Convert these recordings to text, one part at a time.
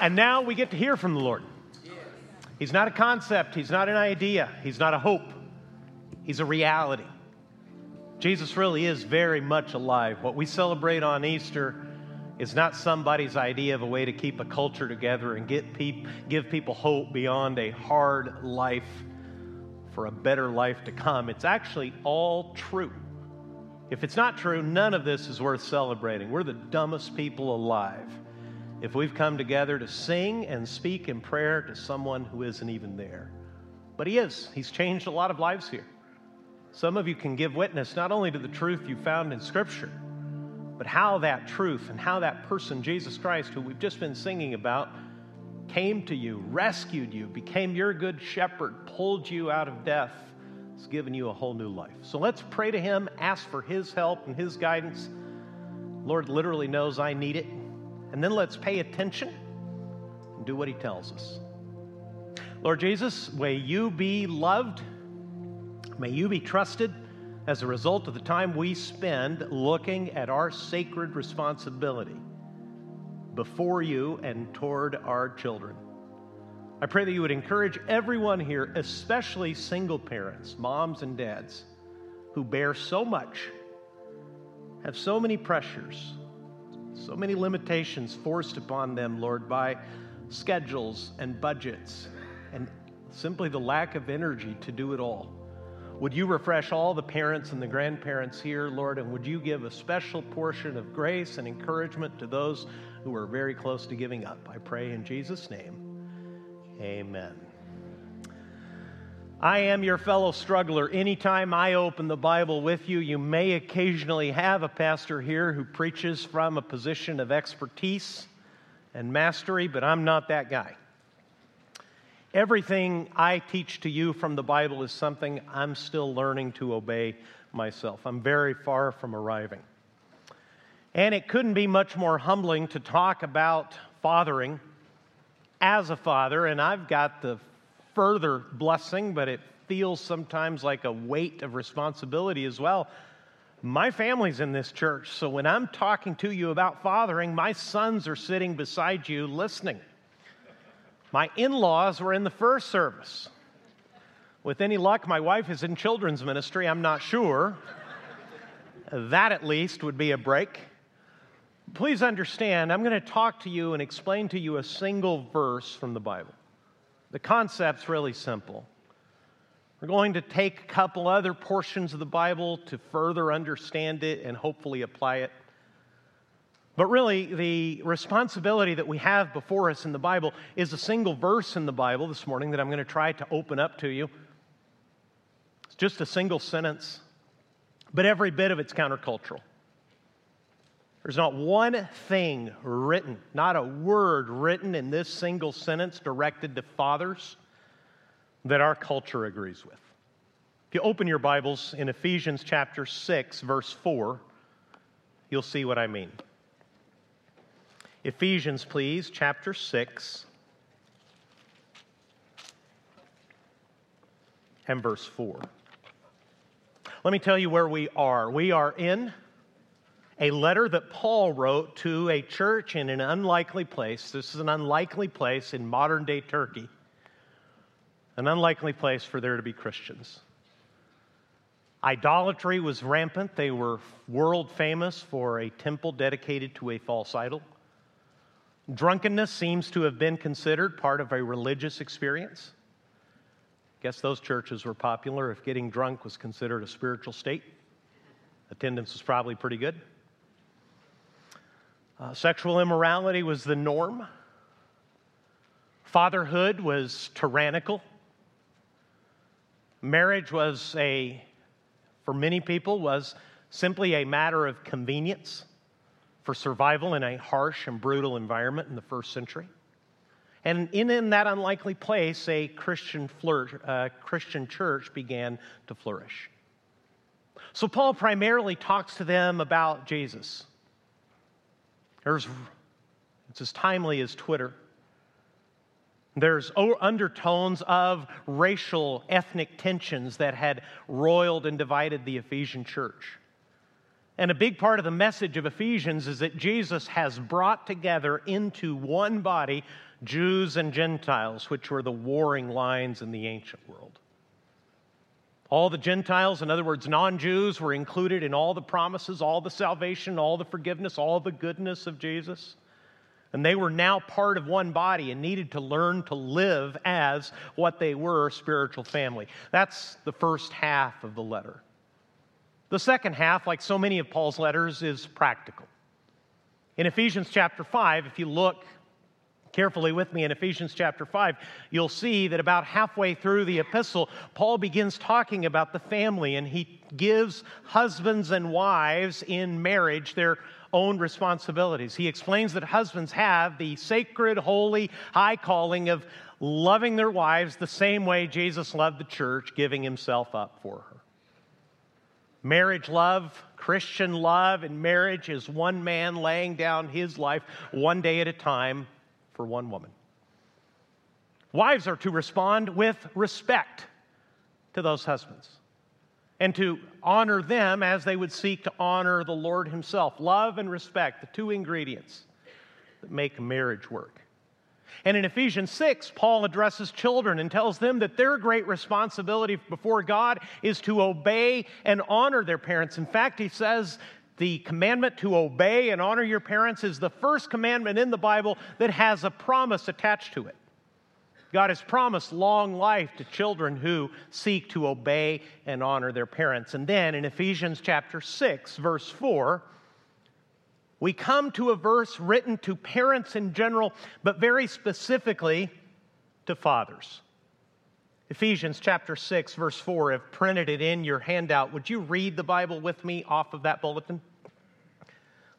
And now we get to hear from the Lord. He's not a concept, He's not an idea, He's not a hope, He's a reality. Jesus really is very much alive. What we celebrate on Easter is not somebody's idea of a way to keep a culture together and get peop- give people hope beyond a hard life for a better life to come. It's actually all true. If it's not true, none of this is worth celebrating. We're the dumbest people alive if we've come together to sing and speak in prayer to someone who isn't even there. But He is. He's changed a lot of lives here. Some of you can give witness not only to the truth you found in Scripture, but how that truth and how that person, Jesus Christ, who we've just been singing about, came to you, rescued you, became your good shepherd, pulled you out of death, has given you a whole new life. So let's pray to Him, ask for His help and His guidance. Lord literally knows I need it. And then let's pay attention and do what He tells us. Lord Jesus, may you be loved, may you be trusted as a result of the time we spend looking at our sacred responsibility before you and toward our children. I pray that you would encourage everyone here, especially single parents, moms and dads, who bear so much, have so many pressures, so many limitations forced upon them, Lord, by schedules and budgets and simply the lack of energy to do it all. Would you refresh all the parents and the grandparents here, Lord, and would you give a special portion of grace and encouragement to those who are very close to giving up? I pray in Jesus' name. Amen. I am your fellow struggler. Anytime I open the Bible with you, you may occasionally have a pastor here who preaches from a position of expertise and mastery, but I'm not that guy. Everything I teach to you from the Bible is something I'm still learning to obey myself. I'm very far from arriving. And it couldn't be much more humbling to talk about fathering as a father, and I've got the further blessing, but it feels sometimes like a weight of responsibility as well. My family's in this church, so when I'm talking to you about fathering, my sons are sitting beside you listening. My in laws were in the first service. With any luck, my wife is in children's ministry. I'm not sure. that at least would be a break. Please understand, I'm going to talk to you and explain to you a single verse from the Bible. The concept's really simple. We're going to take a couple other portions of the Bible to further understand it and hopefully apply it. But really, the responsibility that we have before us in the Bible is a single verse in the Bible this morning that I'm going to try to open up to you. It's just a single sentence, but every bit of it's countercultural. There's not one thing written, not a word written in this single sentence directed to fathers that our culture agrees with. If you open your Bibles in Ephesians chapter 6, verse 4, you'll see what I mean. Ephesians, please, chapter 6 and verse 4. Let me tell you where we are. We are in a letter that Paul wrote to a church in an unlikely place. This is an unlikely place in modern day Turkey, an unlikely place for there to be Christians. Idolatry was rampant. They were world famous for a temple dedicated to a false idol. Drunkenness seems to have been considered part of a religious experience. Guess those churches were popular if getting drunk was considered a spiritual state. Attendance was probably pretty good. Uh, sexual immorality was the norm. Fatherhood was tyrannical. Marriage was a, for many people, was simply a matter of convenience for survival in a harsh and brutal environment in the first century. And in, in that unlikely place, a Christian, uh, Christian church began to flourish. So Paul primarily talks to them about Jesus. There's, it's as timely as Twitter. There's undertones of racial, ethnic tensions that had roiled and divided the Ephesian church. And a big part of the message of Ephesians is that Jesus has brought together into one body Jews and Gentiles, which were the warring lines in the ancient world. All the Gentiles, in other words, non Jews, were included in all the promises, all the salvation, all the forgiveness, all the goodness of Jesus. And they were now part of one body and needed to learn to live as what they were spiritual family. That's the first half of the letter. The second half, like so many of Paul's letters, is practical. In Ephesians chapter 5, if you look carefully with me in Ephesians chapter 5, you'll see that about halfway through the epistle, Paul begins talking about the family and he gives husbands and wives in marriage their own responsibilities. He explains that husbands have the sacred, holy, high calling of loving their wives the same way Jesus loved the church, giving himself up for her. Marriage love, Christian love, and marriage is one man laying down his life one day at a time for one woman. Wives are to respond with respect to those husbands and to honor them as they would seek to honor the Lord Himself. Love and respect, the two ingredients that make marriage work. And in Ephesians 6, Paul addresses children and tells them that their great responsibility before God is to obey and honor their parents. In fact, he says the commandment to obey and honor your parents is the first commandment in the Bible that has a promise attached to it. God has promised long life to children who seek to obey and honor their parents. And then in Ephesians chapter 6, verse 4, we come to a verse written to parents in general, but very specifically to fathers. Ephesians chapter 6, verse 4. I've printed it in your handout. Would you read the Bible with me off of that bulletin?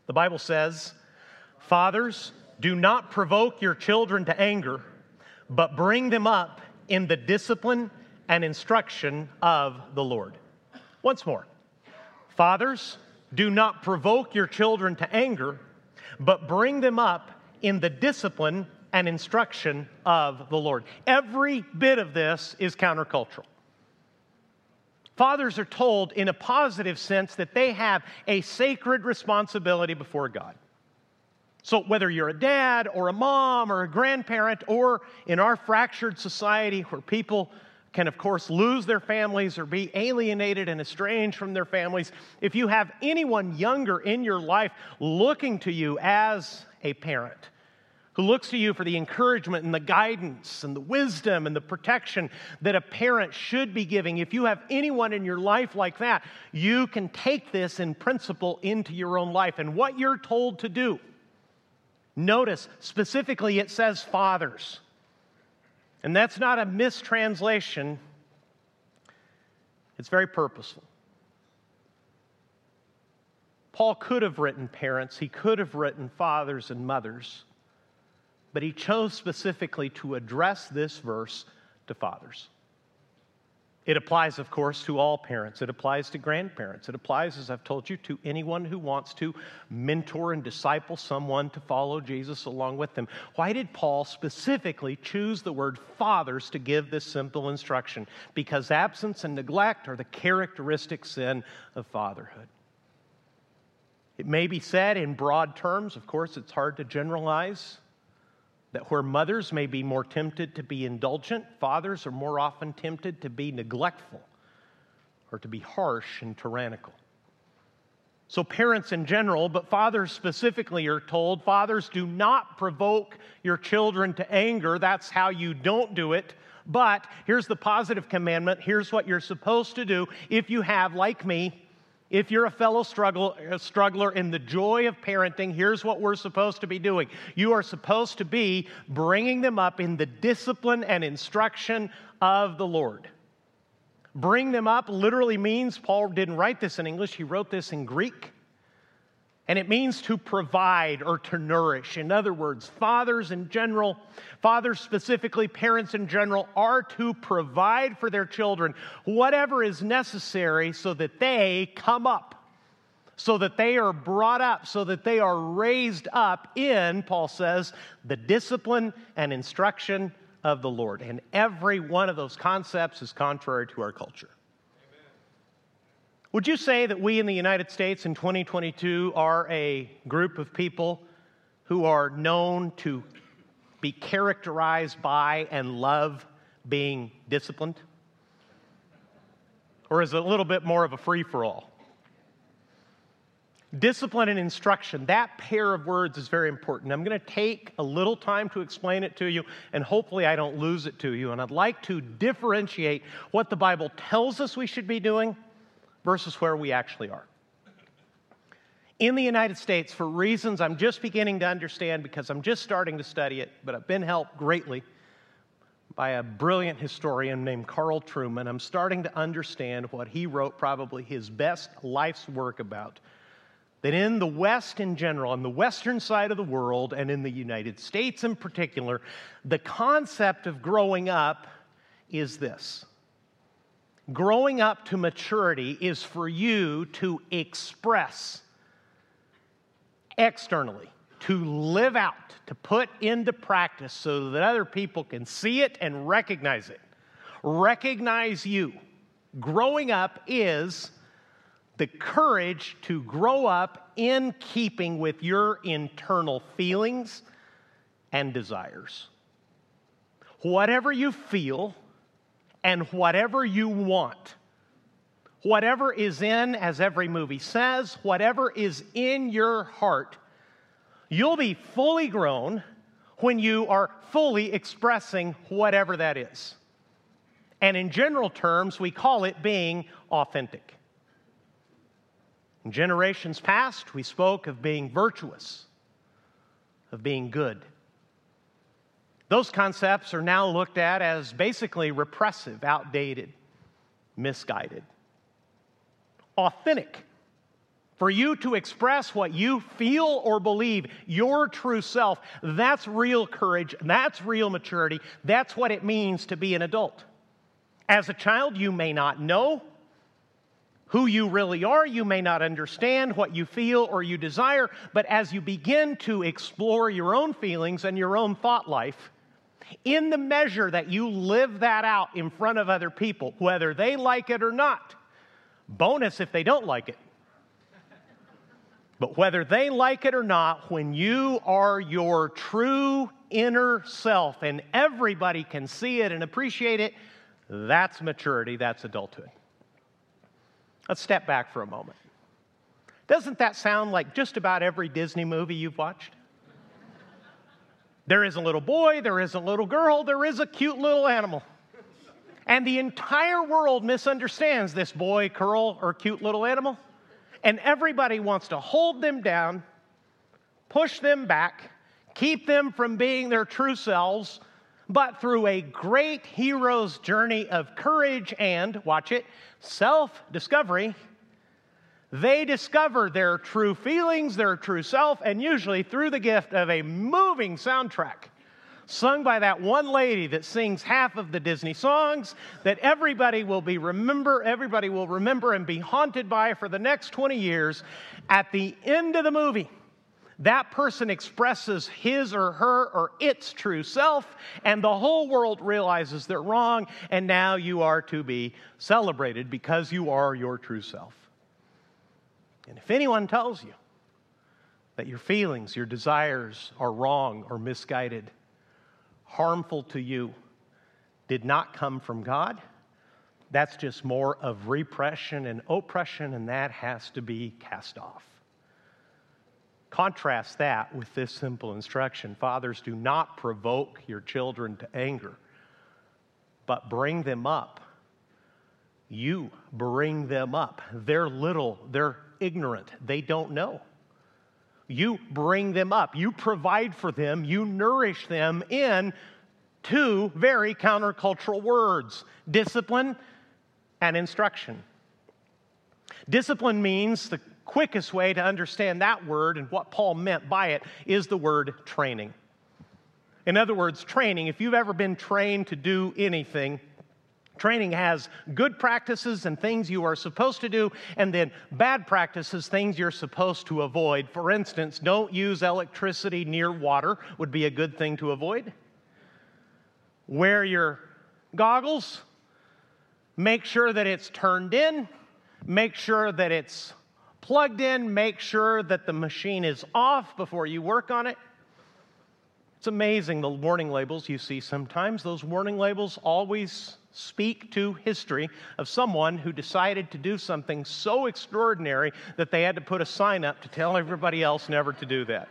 The Bible says, Fathers, do not provoke your children to anger, but bring them up in the discipline and instruction of the Lord. Once more. Fathers, do not provoke your children to anger, but bring them up in the discipline and instruction of the Lord. Every bit of this is countercultural. Fathers are told in a positive sense that they have a sacred responsibility before God. So, whether you're a dad or a mom or a grandparent, or in our fractured society where people can, of course, lose their families or be alienated and estranged from their families. If you have anyone younger in your life looking to you as a parent, who looks to you for the encouragement and the guidance and the wisdom and the protection that a parent should be giving. If you have anyone in your life like that, you can take this in principle into your own life. And what you're told to do, notice specifically it says fathers. And that's not a mistranslation, it's very purposeful. Paul could have written parents, he could have written fathers and mothers, but he chose specifically to address this verse to fathers. It applies, of course, to all parents. It applies to grandparents. It applies, as I've told you, to anyone who wants to mentor and disciple someone to follow Jesus along with them. Why did Paul specifically choose the word fathers to give this simple instruction? Because absence and neglect are the characteristic sin of fatherhood. It may be said in broad terms, of course, it's hard to generalize that where mothers may be more tempted to be indulgent, fathers are more often tempted to be neglectful or to be harsh and tyrannical. So, parents in general, but fathers specifically, are told fathers do not provoke your children to anger. That's how you don't do it. But here's the positive commandment. Here's what you're supposed to do if you have, like me, if you're a fellow struggle, a struggler in the joy of parenting, here's what we're supposed to be doing. You are supposed to be bringing them up in the discipline and instruction of the Lord. Bring them up literally means, Paul didn't write this in English, he wrote this in Greek. And it means to provide or to nourish. In other words, fathers in general, fathers specifically, parents in general, are to provide for their children whatever is necessary so that they come up, so that they are brought up, so that they are raised up in, Paul says, the discipline and instruction of the Lord. And every one of those concepts is contrary to our culture. Would you say that we in the United States in 2022 are a group of people who are known to be characterized by and love being disciplined? Or is it a little bit more of a free for all? Discipline and instruction, that pair of words is very important. I'm going to take a little time to explain it to you, and hopefully I don't lose it to you. And I'd like to differentiate what the Bible tells us we should be doing versus where we actually are. In the United States, for reasons I'm just beginning to understand because I'm just starting to study it, but I've been helped greatly by a brilliant historian named Carl Trueman, I'm starting to understand what he wrote, probably his best life's work about. That in the West in general, on the Western side of the world, and in the United States in particular, the concept of growing up is this growing up to maturity is for you to express externally, to live out, to put into practice so that other people can see it and recognize it. Recognize you. Growing up is the courage to grow up in keeping with your internal feelings and desires. Whatever you feel, and whatever you want. Whatever is in, as every movie says, whatever is in your heart, you'll be fully grown when you are fully expressing whatever that is. And in general terms, we call it being authentic. In generations past, we spoke of being virtuous, of being good. Those concepts are now looked at as basically repressive, outdated, misguided. Authentic. For you to express what you feel or believe, your true self, that's real courage, that's real maturity, that's what it means to be an adult. As a child, you may not know who you really are, you may not understand what you feel or you desire, but as you begin to explore your own feelings and your own thought life, in the measure that you live that out in front of other people, whether they like it or not. Bonus if they don't like it. But whether they like it or not, when you are your true inner self and everybody can see it and appreciate it, that's maturity, that's adulthood. Let's step back for a moment. Doesn't that sound like just about every Disney movie you've watched? There is a little boy, there is a little girl, there is a cute little animal. And the entire world misunderstands this boy, girl, or cute little animal. And everybody wants to hold them down, push them back, keep them from being their true selves. But through a great hero's journey of courage and, watch it, self discovery, they discover their true feelings, their true self, and usually through the gift of a moving soundtrack sung by that one lady that sings half of the Disney songs that everybody will be remember everybody will remember and be haunted by for the next 20 years at the end of the movie that person expresses his or her or its true self, and the whole world realizes they're wrong, and now you are to be celebrated because you are your true self. And if anyone tells you that your feelings, your desires are wrong or misguided, harmful to you, did not come from God, that's just more of repression and oppression, and that has to be cast off. Contrast that with this simple instruction Fathers, do not provoke your children to anger, but bring them up. You bring them up. They're little, they're ignorant, they don't know. You bring them up, you provide for them, you nourish them in two very countercultural words discipline and instruction. Discipline means the quickest way to understand that word and what Paul meant by it is the word training. In other words, training, if you've ever been trained to do anything, Training has good practices and things you are supposed to do, and then bad practices, things you're supposed to avoid. For instance, don't use electricity near water, would be a good thing to avoid. Wear your goggles, make sure that it's turned in, make sure that it's plugged in, make sure that the machine is off before you work on it. It's amazing the warning labels you see sometimes. Those warning labels always speak to history of someone who decided to do something so extraordinary that they had to put a sign up to tell everybody else never to do that.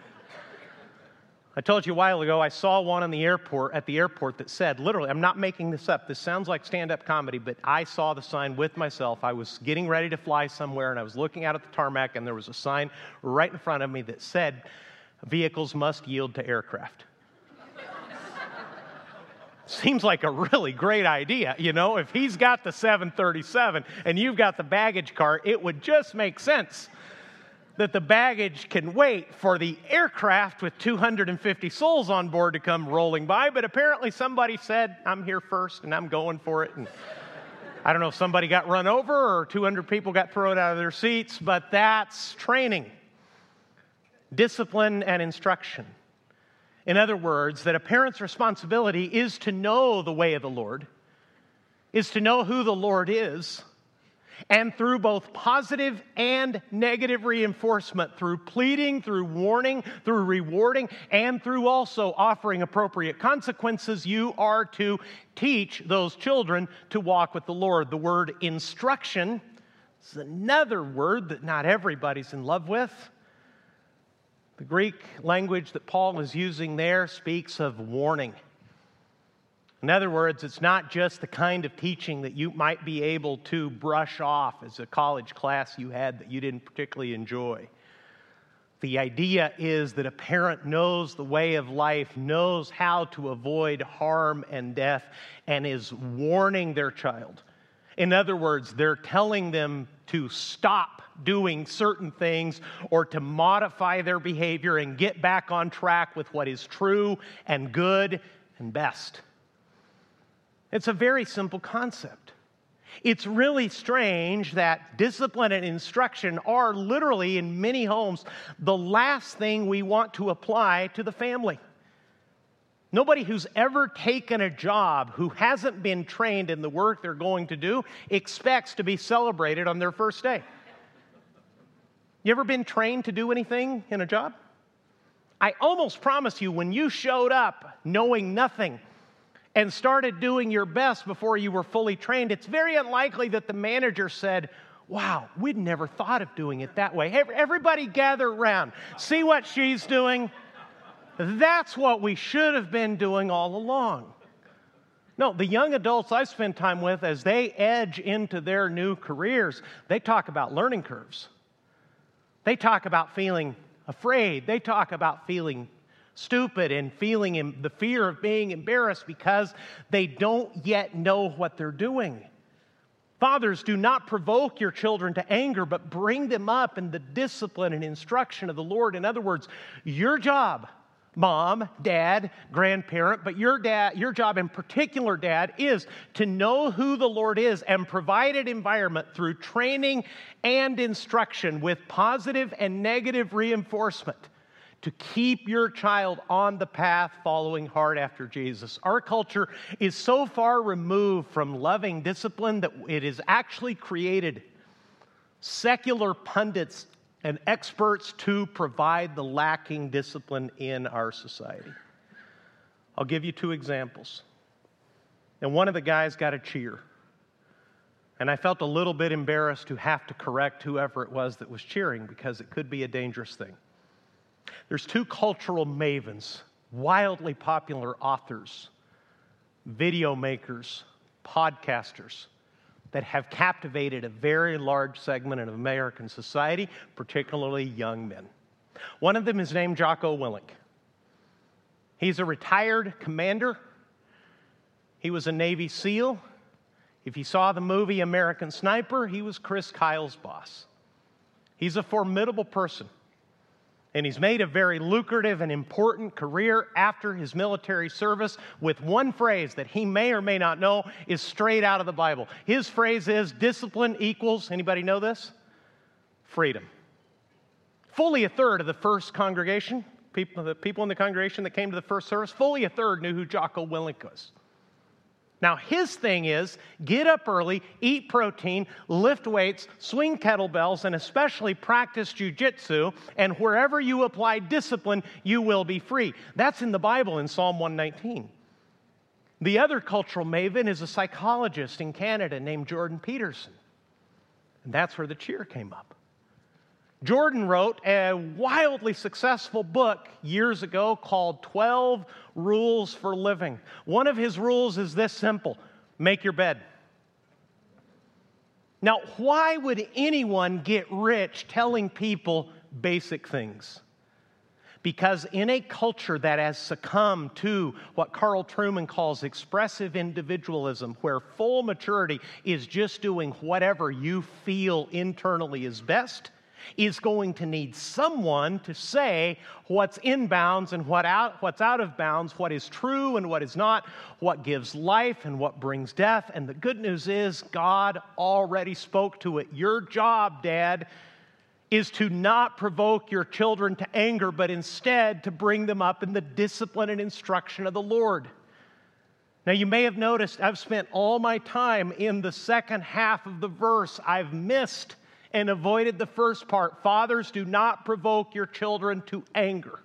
I told you a while ago I saw one in the airport at the airport that said, literally, I'm not making this up. This sounds like stand-up comedy, but I saw the sign with myself. I was getting ready to fly somewhere and I was looking out at the tarmac and there was a sign right in front of me that said, vehicles must yield to aircraft. Seems like a really great idea, you know? If he's got the 737 and you've got the baggage car, it would just make sense that the baggage can wait for the aircraft with 250 souls on board to come rolling by. But apparently, somebody said, I'm here first and I'm going for it. And I don't know if somebody got run over or 200 people got thrown out of their seats, but that's training, discipline, and instruction. In other words, that a parent's responsibility is to know the way of the Lord, is to know who the Lord is and through both positive and negative reinforcement, through pleading, through warning, through rewarding, and through also offering appropriate consequences, you are to teach those children to walk with the Lord. The word instruction is another word that not everybody's in love with. The Greek language that Paul is using there speaks of warning. In other words, it's not just the kind of teaching that you might be able to brush off as a college class you had that you didn't particularly enjoy. The idea is that a parent knows the way of life, knows how to avoid harm and death, and is warning their child. In other words, they're telling them to stop doing certain things or to modify their behavior and get back on track with what is true and good and best. It's a very simple concept. It's really strange that discipline and instruction are literally, in many homes, the last thing we want to apply to the family. Nobody who's ever taken a job who hasn't been trained in the work they're going to do expects to be celebrated on their first day. You ever been trained to do anything in a job? I almost promise you, when you showed up knowing nothing, and started doing your best before you were fully trained, it's very unlikely that the manager said, Wow, we'd never thought of doing it that way. Everybody gather around. See what she's doing? That's what we should have been doing all along. No, the young adults I spend time with, as they edge into their new careers, they talk about learning curves. They talk about feeling afraid. They talk about feeling stupid and feeling the fear of being embarrassed because they don't yet know what they're doing. Fathers, do not provoke your children to anger, but bring them up in the discipline and instruction of the Lord. In other words, your job, mom, dad, grandparent, but your dad, your job in particular, dad, is to know who the Lord is and provide an environment through training and instruction with positive and negative reinforcement to keep your child on the path following hard after Jesus. Our culture is so far removed from loving discipline that it has actually created secular pundits and experts to provide the lacking discipline in our society. I'll give you two examples. And one of the guys got a cheer. And I felt a little bit embarrassed to have to correct whoever it was that was cheering because it could be a dangerous thing. There's two cultural mavens, wildly popular authors, video makers, podcasters that have captivated a very large segment of American society, particularly young men. One of them is named Jocko Willink. He's a retired commander. He was a Navy SEAL. If you saw the movie American Sniper, he was Chris Kyle's boss. He's a formidable person and he's made a very lucrative and important career after his military service with one phrase that he may or may not know is straight out of the Bible. His phrase is discipline equals, anybody know this? Freedom. Fully a third of the first congregation, people, the people in the congregation that came to the first service, fully a third knew who Jocko Willink was. Now, his thing is get up early, eat protein, lift weights, swing kettlebells, and especially practice jujitsu. And wherever you apply discipline, you will be free. That's in the Bible in Psalm 119. The other cultural maven is a psychologist in Canada named Jordan Peterson. And that's where the cheer came up. Jordan wrote a wildly successful book years ago called 12 Rules for Living. One of his rules is this simple make your bed. Now, why would anyone get rich telling people basic things? Because in a culture that has succumbed to what Carl Trueman calls expressive individualism, where full maturity is just doing whatever you feel internally is best, is going to need someone to say what's in bounds and what out, what's out of bounds, what is true and what is not, what gives life and what brings death. And the good news is, God already spoke to it. Your job, Dad, is to not provoke your children to anger, but instead to bring them up in the discipline and instruction of the Lord. Now, you may have noticed I've spent all my time in the second half of the verse. I've missed and avoided the first part. Fathers, do not provoke your children to anger.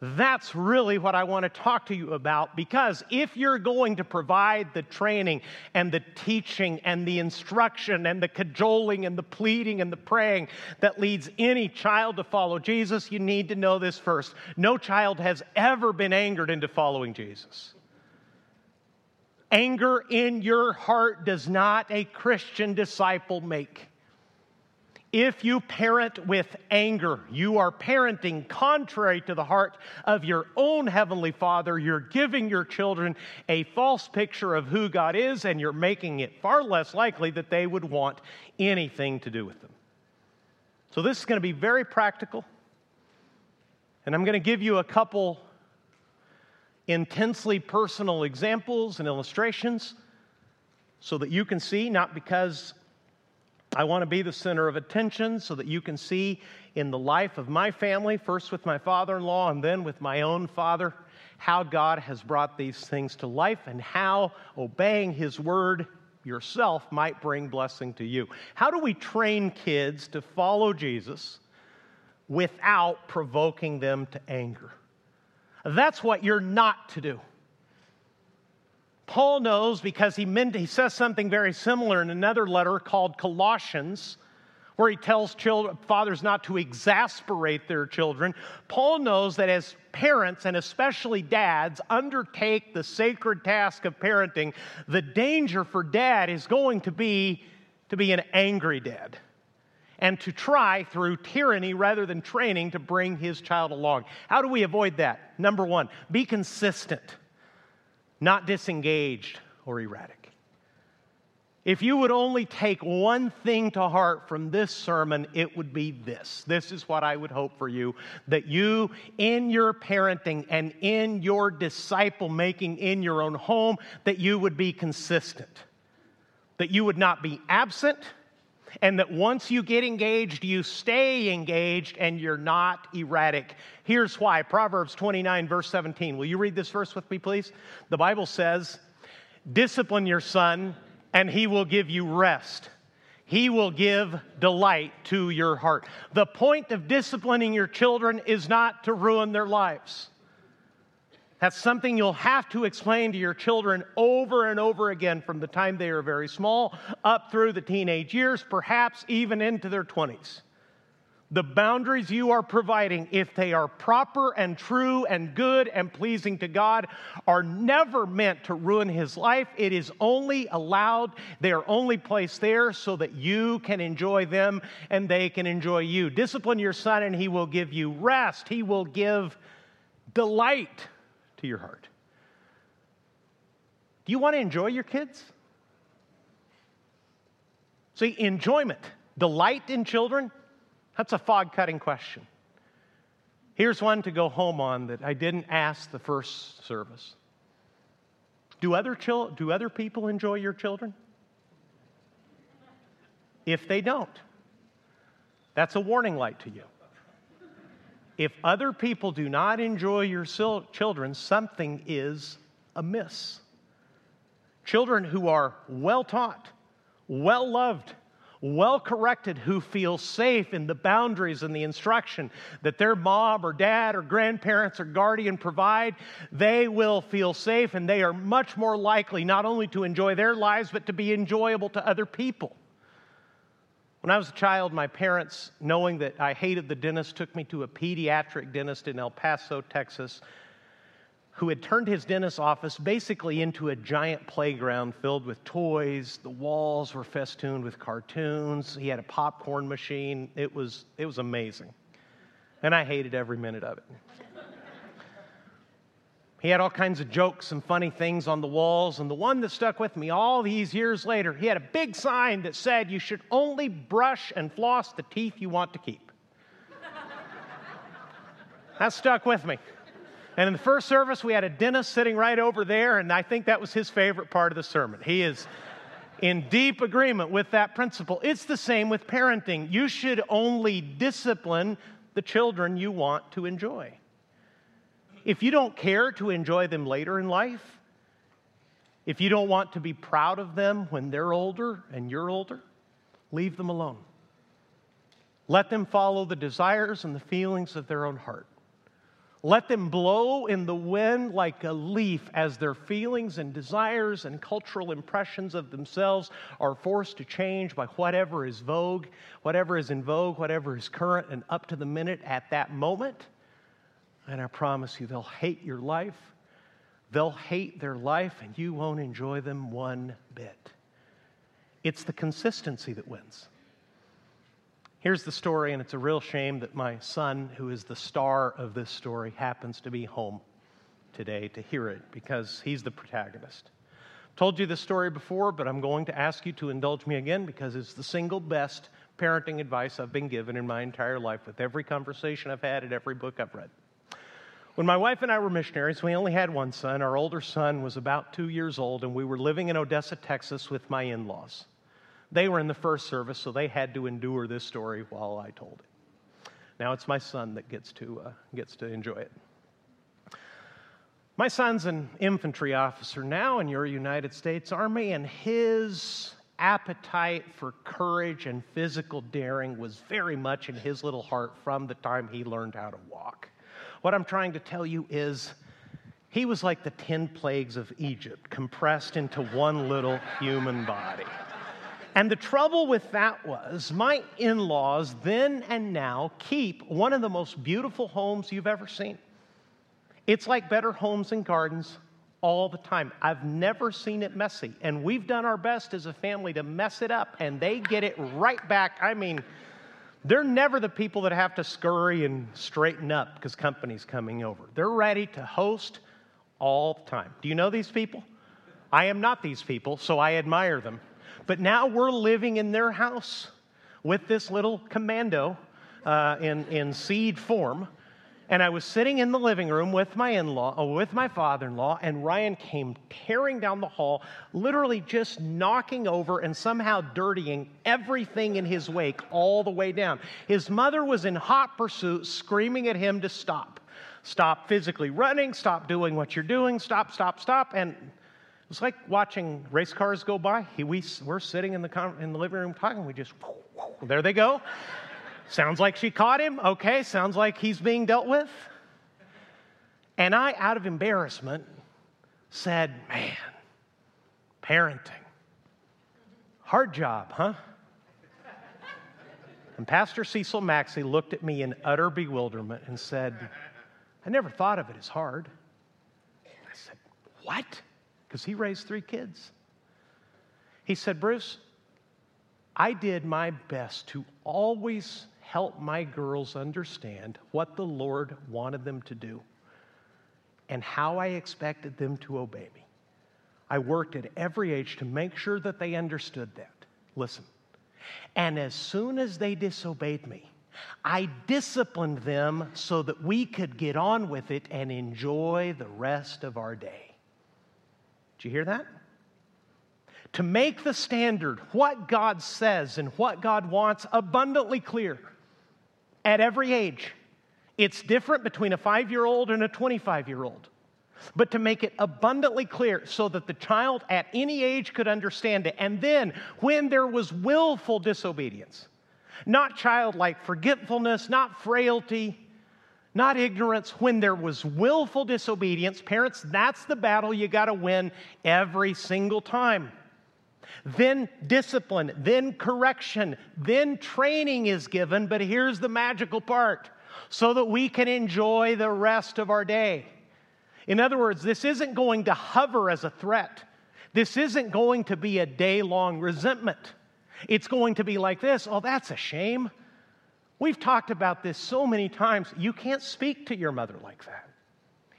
That's really what I want to talk to you about because if you're going to provide the training and the teaching and the instruction and the cajoling and the pleading and the praying that leads any child to follow Jesus, you need to know this first. No child has ever been angered into following Jesus. Anger in your heart does not a Christian disciple make. If you parent with anger, you are parenting contrary to the heart of your own Heavenly Father. You're giving your children a false picture of who God is, and you're making it far less likely that they would want anything to do with them. So, this is going to be very practical, and I'm going to give you a couple intensely personal examples and illustrations so that you can see, not because I want to be the center of attention so that you can see in the life of my family, first with my father in law and then with my own father, how God has brought these things to life and how obeying His word yourself might bring blessing to you. How do we train kids to follow Jesus without provoking them to anger? That's what you're not to do. Paul knows because he, meant, he says something very similar in another letter called Colossians, where he tells children, fathers not to exasperate their children. Paul knows that as parents, and especially dads, undertake the sacred task of parenting, the danger for dad is going to be to be an angry dad and to try through tyranny rather than training to bring his child along. How do we avoid that? Number one, be consistent not disengaged or erratic. If you would only take one thing to heart from this sermon, it would be this. This is what I would hope for you that you, in your parenting and in your disciple making in your own home, that you would be consistent, that you would not be absent, and that once you get engaged, you stay engaged and you're not erratic. Here's why Proverbs 29, verse 17. Will you read this verse with me, please? The Bible says, Discipline your son, and he will give you rest. He will give delight to your heart. The point of disciplining your children is not to ruin their lives. That's something you'll have to explain to your children over and over again from the time they are very small up through the teenage years, perhaps even into their 20s. The boundaries you are providing, if they are proper and true and good and pleasing to God, are never meant to ruin his life. It is only allowed, they are only placed there so that you can enjoy them and they can enjoy you. Discipline your son, and he will give you rest, he will give delight to your heart. Do you want to enjoy your kids? See, enjoyment, delight in children, that's a fog cutting question. Here's one to go home on that I didn't ask the first service. Do other, chil- do other people enjoy your children? If they don't, that's a warning light to you. If other people do not enjoy your children, something is amiss. children who are well taught, well loved, well corrected, who feel safe in the boundaries and the instruction that their mom or dad or grandparents or guardian provide, they will feel safe and they are much more likely not only to enjoy their lives, but to be enjoyable to other people. When I was a child, my parents, knowing that I hated the dentist, took me to a pediatric dentist in El Paso, Texas, who had turned his dentist's office basically into a giant playground filled with toys. The walls were festooned with cartoons. He had a popcorn machine. It was, it was amazing. And I hated every minute of it. He had all kinds of jokes and funny things on the walls, and the one that stuck with me all these years later, he had a big sign that said, You should only brush and floss the teeth you want to keep. that stuck with me. And in the first service, we had a dentist sitting right over there, and I think that was his favorite part of the sermon. He is in deep agreement with that principle. It's the same with parenting. You should only discipline the children you want to enjoy. If you don't care to enjoy them later in life, if you don't want to be proud of them when they're older and you're older, leave them alone. Let them follow the desires and the feelings of their own heart. Let them blow in the wind like a leaf as their feelings and desires and cultural impressions of themselves are forced to change by whatever is vogue, whatever is in vogue, whatever is current and up to the minute at that moment. And I promise you, they'll hate your life. They'll hate their life, and you won't enjoy them one bit. It's the consistency that wins. Here's the story, and it's a real shame that my son, who is the star of this story, happens to be home today to hear it because he's the protagonist. Told you this story before, but I'm going to ask you to indulge me again because it's the single best parenting advice I've been given in my entire life with every conversation I've had and every book I've read. When my wife and I were missionaries, we only had one son. Our older son was about two years old, and we were living in Odessa, Texas with my in laws. They were in the first service, so they had to endure this story while I told it. Now it's my son that gets to, uh, gets to enjoy it. My son's an infantry officer now in your United States Army, and his appetite for courage and physical daring was very much in his little heart from the time he learned how to walk. What I'm trying to tell you is he was like the 10 plagues of Egypt compressed into one little human body. And the trouble with that was my in laws then and now keep one of the most beautiful homes you've ever seen. It's like better homes and gardens all the time. I've never seen it messy. And we've done our best as a family to mess it up, and they get it right back. I mean, they're never the people that have to scurry and straighten up because company's coming over. They're ready to host all the time. Do you know these people? I am not these people, so I admire them. But now we're living in their house with this little commando uh, in, in seed form. And I was sitting in the living room with my in law, uh, with my father in law, and Ryan came tearing down the hall, literally just knocking over and somehow dirtying everything in his wake all the way down. His mother was in hot pursuit, screaming at him to stop. Stop physically running, stop doing what you're doing, stop, stop, stop. And it's like watching race cars go by. He, we, we're sitting in the, in the living room talking. We just, there they go. Sounds like she caught him. Okay, sounds like he's being dealt with. And I, out of embarrassment, said, Man, parenting. Hard job, huh? And Pastor Cecil Maxey looked at me in utter bewilderment and said, I never thought of it as hard. I said, What? because he raised three kids. He said, Bruce, I did my best to always help my girls understand what the Lord wanted them to do and how I expected them to obey me. I worked at every age to make sure that they understood that. Listen, and as soon as they disobeyed me, I disciplined them so that we could get on with it and enjoy the rest of our day. Do you hear that? To make the standard, what God says and what God wants, abundantly clear at every age. It's different between a five year old and a 25 year old. but to make it abundantly clear so that the child at any age could understand it. And then, when there was willful disobedience, not childlike forgetfulness, not frailty, not ignorance, when there was willful disobedience, parents, that's the battle you got to win every single time. Then discipline, then correction, then training is given, but here's the magical part so that we can enjoy the rest of our day. In other words, this isn't going to hover as a threat. This isn't going to be a day long resentment. It's going to be like this oh, that's a shame. We've talked about this so many times. You can't speak to your mother like that.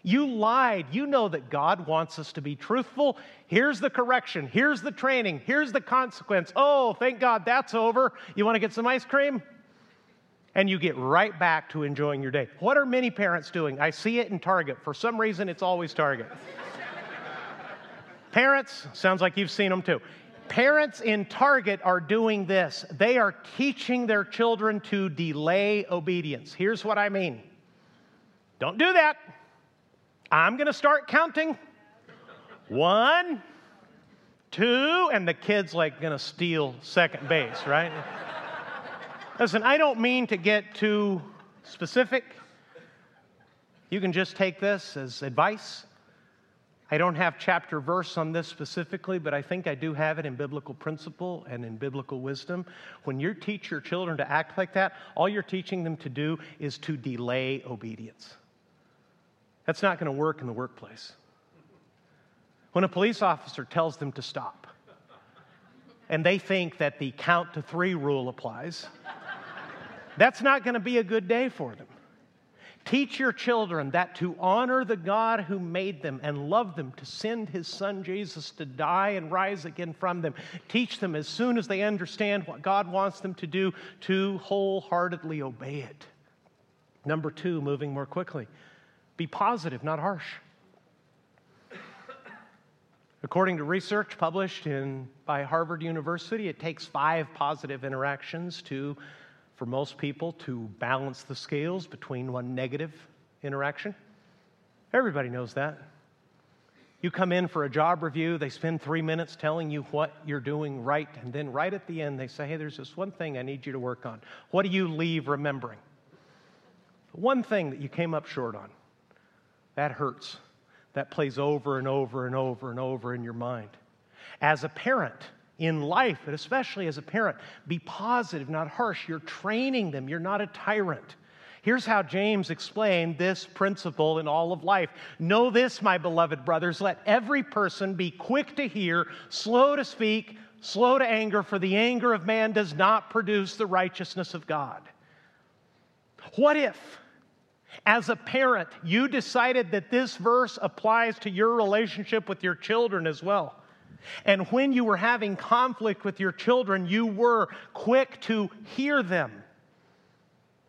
You lied. You know that God wants us to be truthful. Here's the correction. Here's the training. Here's the consequence. Oh, thank God that's over. You want to get some ice cream? and you get right back to enjoying your day. What are many parents doing? I see it in Target. For some reason, it's always Target. parents, sounds like you've seen them too. Parents in Target are doing this. They are teaching their children to delay obedience. Here's what I mean don't do that. I'm going to start counting. One, two, and the kid's like going to steal second base, right? Listen, I don't mean to get too specific. You can just take this as advice. I don't have chapter verse on this specifically, but I think I do have it in biblical principle and in biblical wisdom. When you teach your children to act like that, all you're teaching them to do is to delay obedience. That's not going to work in the workplace. When a police officer tells them to stop, and they think that the count to three rule applies, that's not going to be a good day for them. Teach your children that to honor the God who made them and love them, to send his son Jesus to die and rise again from them. Teach them as soon as they understand what God wants them to do to wholeheartedly obey it. Number two, moving more quickly, be positive, not harsh. According to research published in, by Harvard University, it takes five positive interactions to for most people to balance the scales between one negative interaction. Everybody knows that. You come in for a job review, they spend three minutes telling you what you're doing right, and then right at the end, they say, Hey, there's this one thing I need you to work on. What do you leave remembering? one thing that you came up short on. That hurts. That plays over and over and over and over in your mind. As a parent, in life, but especially as a parent. Be positive, not harsh. You're training them, you're not a tyrant. Here's how James explained this principle in all of life. Know this, my beloved brothers, let every person be quick to hear, slow to speak, slow to anger, for the anger of man does not produce the righteousness of God. What if, as a parent, you decided that this verse applies to your relationship with your children as well? And when you were having conflict with your children, you were quick to hear them.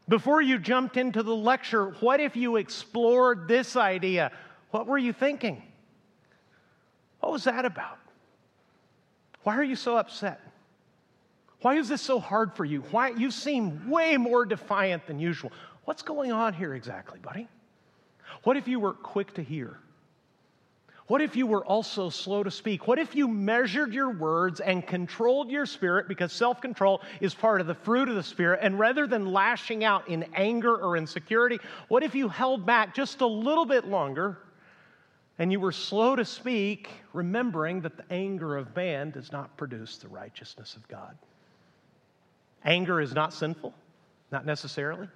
Before you jumped into the lecture, what if you explored this idea? What were you thinking? What was that about? Why are you so upset? Why is this so hard for you? Why you seem way more defiant than usual. What's going on here exactly, buddy? What if you were quick to hear? What if you were also slow to speak? What if you measured your words and controlled your spirit because self control is part of the fruit of the Spirit? And rather than lashing out in anger or insecurity, what if you held back just a little bit longer and you were slow to speak, remembering that the anger of man does not produce the righteousness of God? Anger is not sinful, not necessarily,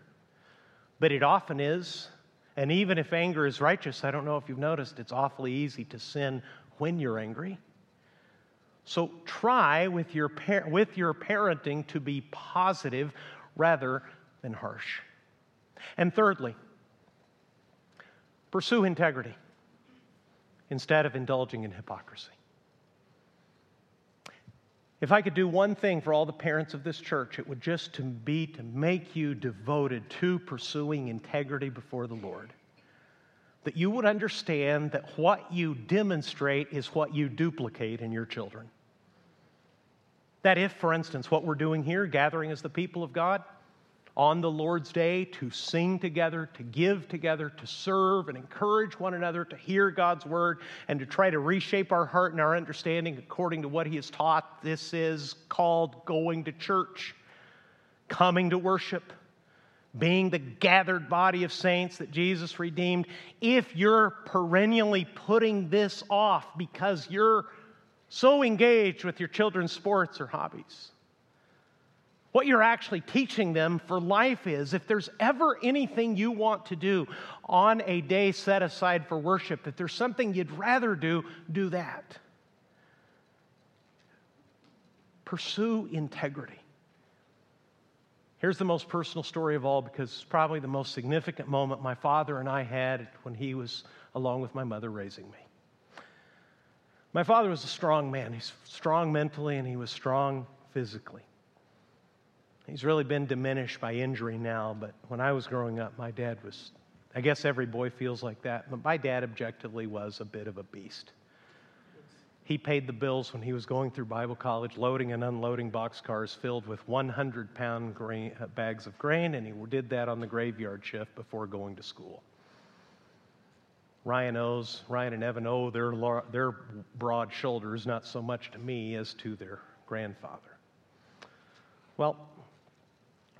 but it often is and even if anger is righteous, I don't know if you've noticed, it's awfully easy to sin when you're angry. So try with your, par- with your parenting to be positive rather than harsh. And thirdly, pursue integrity instead of indulging in hypocrisy. If I could do one thing for all the parents of this church, it would just to be to make you devoted to pursuing integrity before the Lord. That you would understand that what you demonstrate is what you duplicate in your children. That if, for instance, what we're doing here, gathering as the people of God, on the Lord's day to sing together, to give together, to serve and encourage one another, to hear God's word, and to try to reshape our heart and our understanding according to what He has taught. This is called going to church, coming to worship, being the gathered body of saints that Jesus redeemed. If you're perennially putting this off because you're so engaged with your children's sports or hobbies, what you're actually teaching them for life is if there's ever anything you want to do on a day set aside for worship, if there's something you'd rather do, do that. Pursue integrity. Here's the most personal story of all because it's probably the most significant moment my father and I had when he was along with my mother raising me. My father was a strong man. He's strong mentally and he was strong physically. He's really been diminished by injury now, but when I was growing up, my dad was, I guess every boy feels like that, but my dad objectively was a bit of a beast. He paid the bills when he was going through Bible college, loading and unloading boxcars filled with 100 pound grain, uh, bags of grain, and he did that on the graveyard shift before going to school. Ryan owes, Ryan and Evan owe their, their broad shoulders not so much to me as to their grandfather. Well,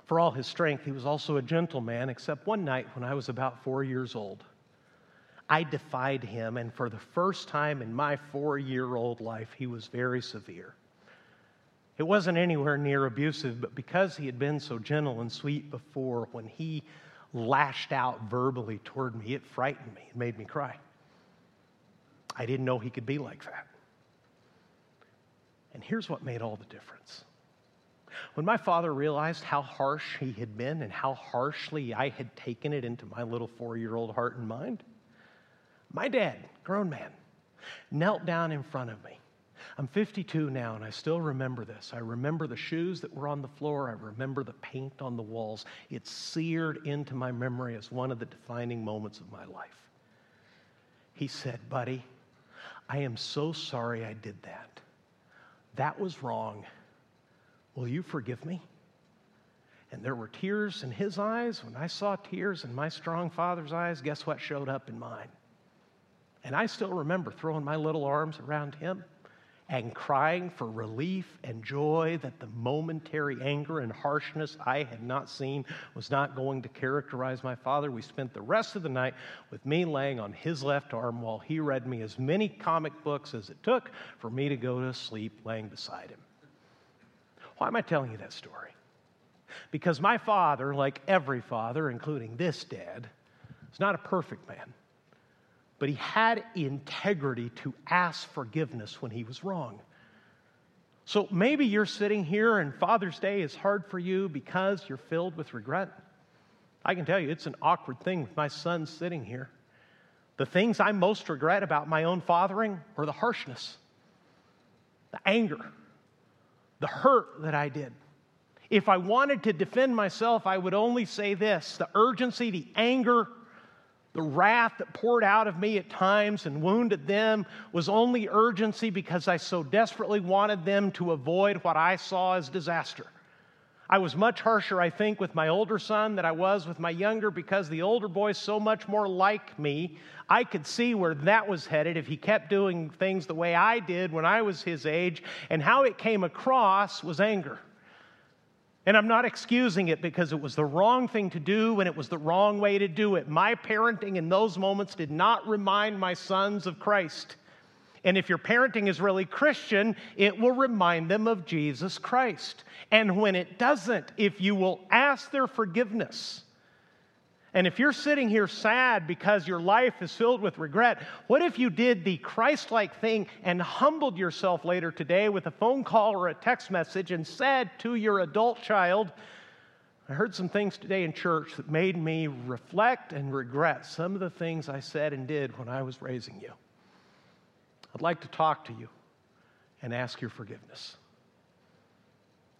for all his strength, he was also a gentle man, except one night when I was about four years old. I defied him, and for the first time in my four year old life, he was very severe. It wasn't anywhere near abusive, but because he had been so gentle and sweet before, when he lashed out verbally toward me, it frightened me. It made me cry. I didn't know he could be like that. And here's what made all the difference when my father realized how harsh he had been and how harshly I had taken it into my little four year old heart and mind, my dad, grown man, knelt down in front of me. I'm 52 now, and I still remember this. I remember the shoes that were on the floor. I remember the paint on the walls. It's seared into my memory as one of the defining moments of my life. He said, Buddy, I am so sorry I did that. That was wrong Will you forgive me? And there were tears in his eyes. When I saw tears in my strong father's eyes, guess what showed up in mine? And I still remember throwing my little arms around him and crying for relief and joy that the momentary anger and harshness I had not seen was not going to characterize my father. We spent the rest of the night with me laying on his left arm while he read me as many comic books as it took for me to go to sleep laying beside him. Why am I telling you that story? Because my father, like every father, including this dad, is not a perfect man, but he had integrity to ask forgiveness when he was wrong. So maybe you're sitting here and Father's Day is hard for you because you're filled with regret. I can tell you it's an awkward thing with my son sitting here. The things I most regret about my own fathering are the harshness, the anger, the hurt that I did. If I wanted to defend myself, I would only say this the urgency, the anger, the wrath that poured out of me at times and wounded them was only urgency because I so desperately wanted them to avoid what I saw as disaster. I was much harsher, I think, with my older son than I was with my younger because the older boy's so much more like me. I could see where that was headed if he kept doing things the way I did when I was his age, and how it came across was anger. And I'm not excusing it because it was the wrong thing to do and it was the wrong way to do it. My parenting in those moments did not remind my sons of Christ. And if your parenting is really Christian, it will remind them of Jesus Christ. And when it doesn't, if you will ask their forgiveness, and if you're sitting here sad because your life is filled with regret, what if you did the Christ like thing and humbled yourself later today with a phone call or a text message and said to your adult child, I heard some things today in church that made me reflect and regret some of the things I said and did when I was raising you. I'd like to talk to you and ask your forgiveness.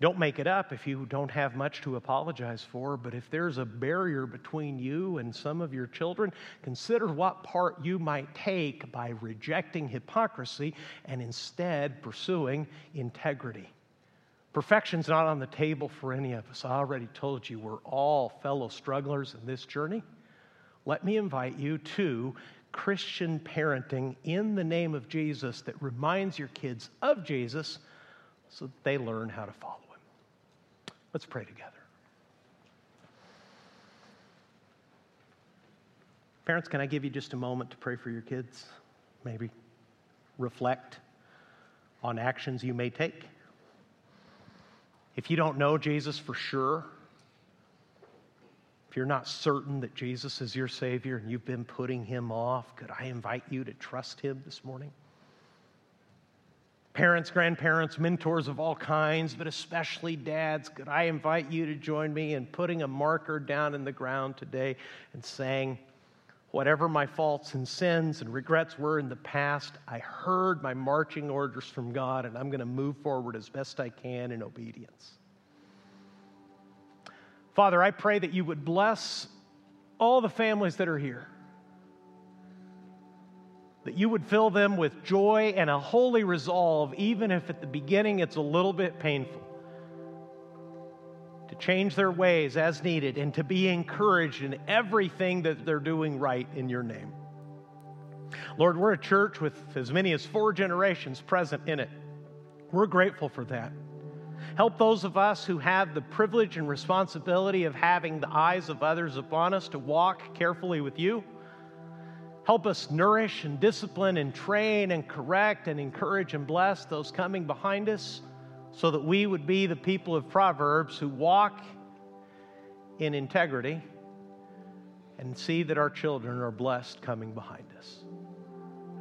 Don't make it up if you don't have much to apologize for, but if there's a barrier between you and some of your children, consider what part you might take by rejecting hypocrisy and instead pursuing integrity. Perfection's not on the table for any of us. I already told you we're all fellow strugglers in this journey. Let me invite you to Christian parenting in the name of Jesus that reminds your kids of Jesus so that they learn how to follow him. Let's pray together. Parents, can I give you just a moment to pray for your kids? Maybe reflect on actions you may take. If you don't know Jesus for sure, if you're not certain that Jesus is your Savior and you've been putting him off, could I invite you to trust him this morning? Parents, grandparents, mentors of all kinds, but especially dads, could I invite you to join me in putting a marker down in the ground today and saying, Whatever my faults and sins and regrets were in the past, I heard my marching orders from God, and I'm going to move forward as best I can in obedience. Father, I pray that you would bless all the families that are here, that you would fill them with joy and a holy resolve, even if at the beginning it's a little bit painful to change their ways as needed, and to be encouraged in everything that they're doing right in your name. Lord, we're a church with as many as four generations present in it. We're grateful for that. Help those of us who have the privilege and responsibility of having the eyes of others upon us to walk carefully with you. Help us nourish and discipline and train and correct and encourage and bless those coming behind us so that we would be the people of Proverbs who walk in integrity and see that our children are blessed coming behind us.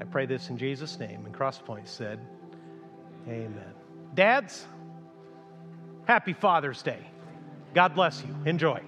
I pray this in Jesus' name. And Crosspoint said, Amen. Dads, happy Father's Day. God bless you. Enjoy.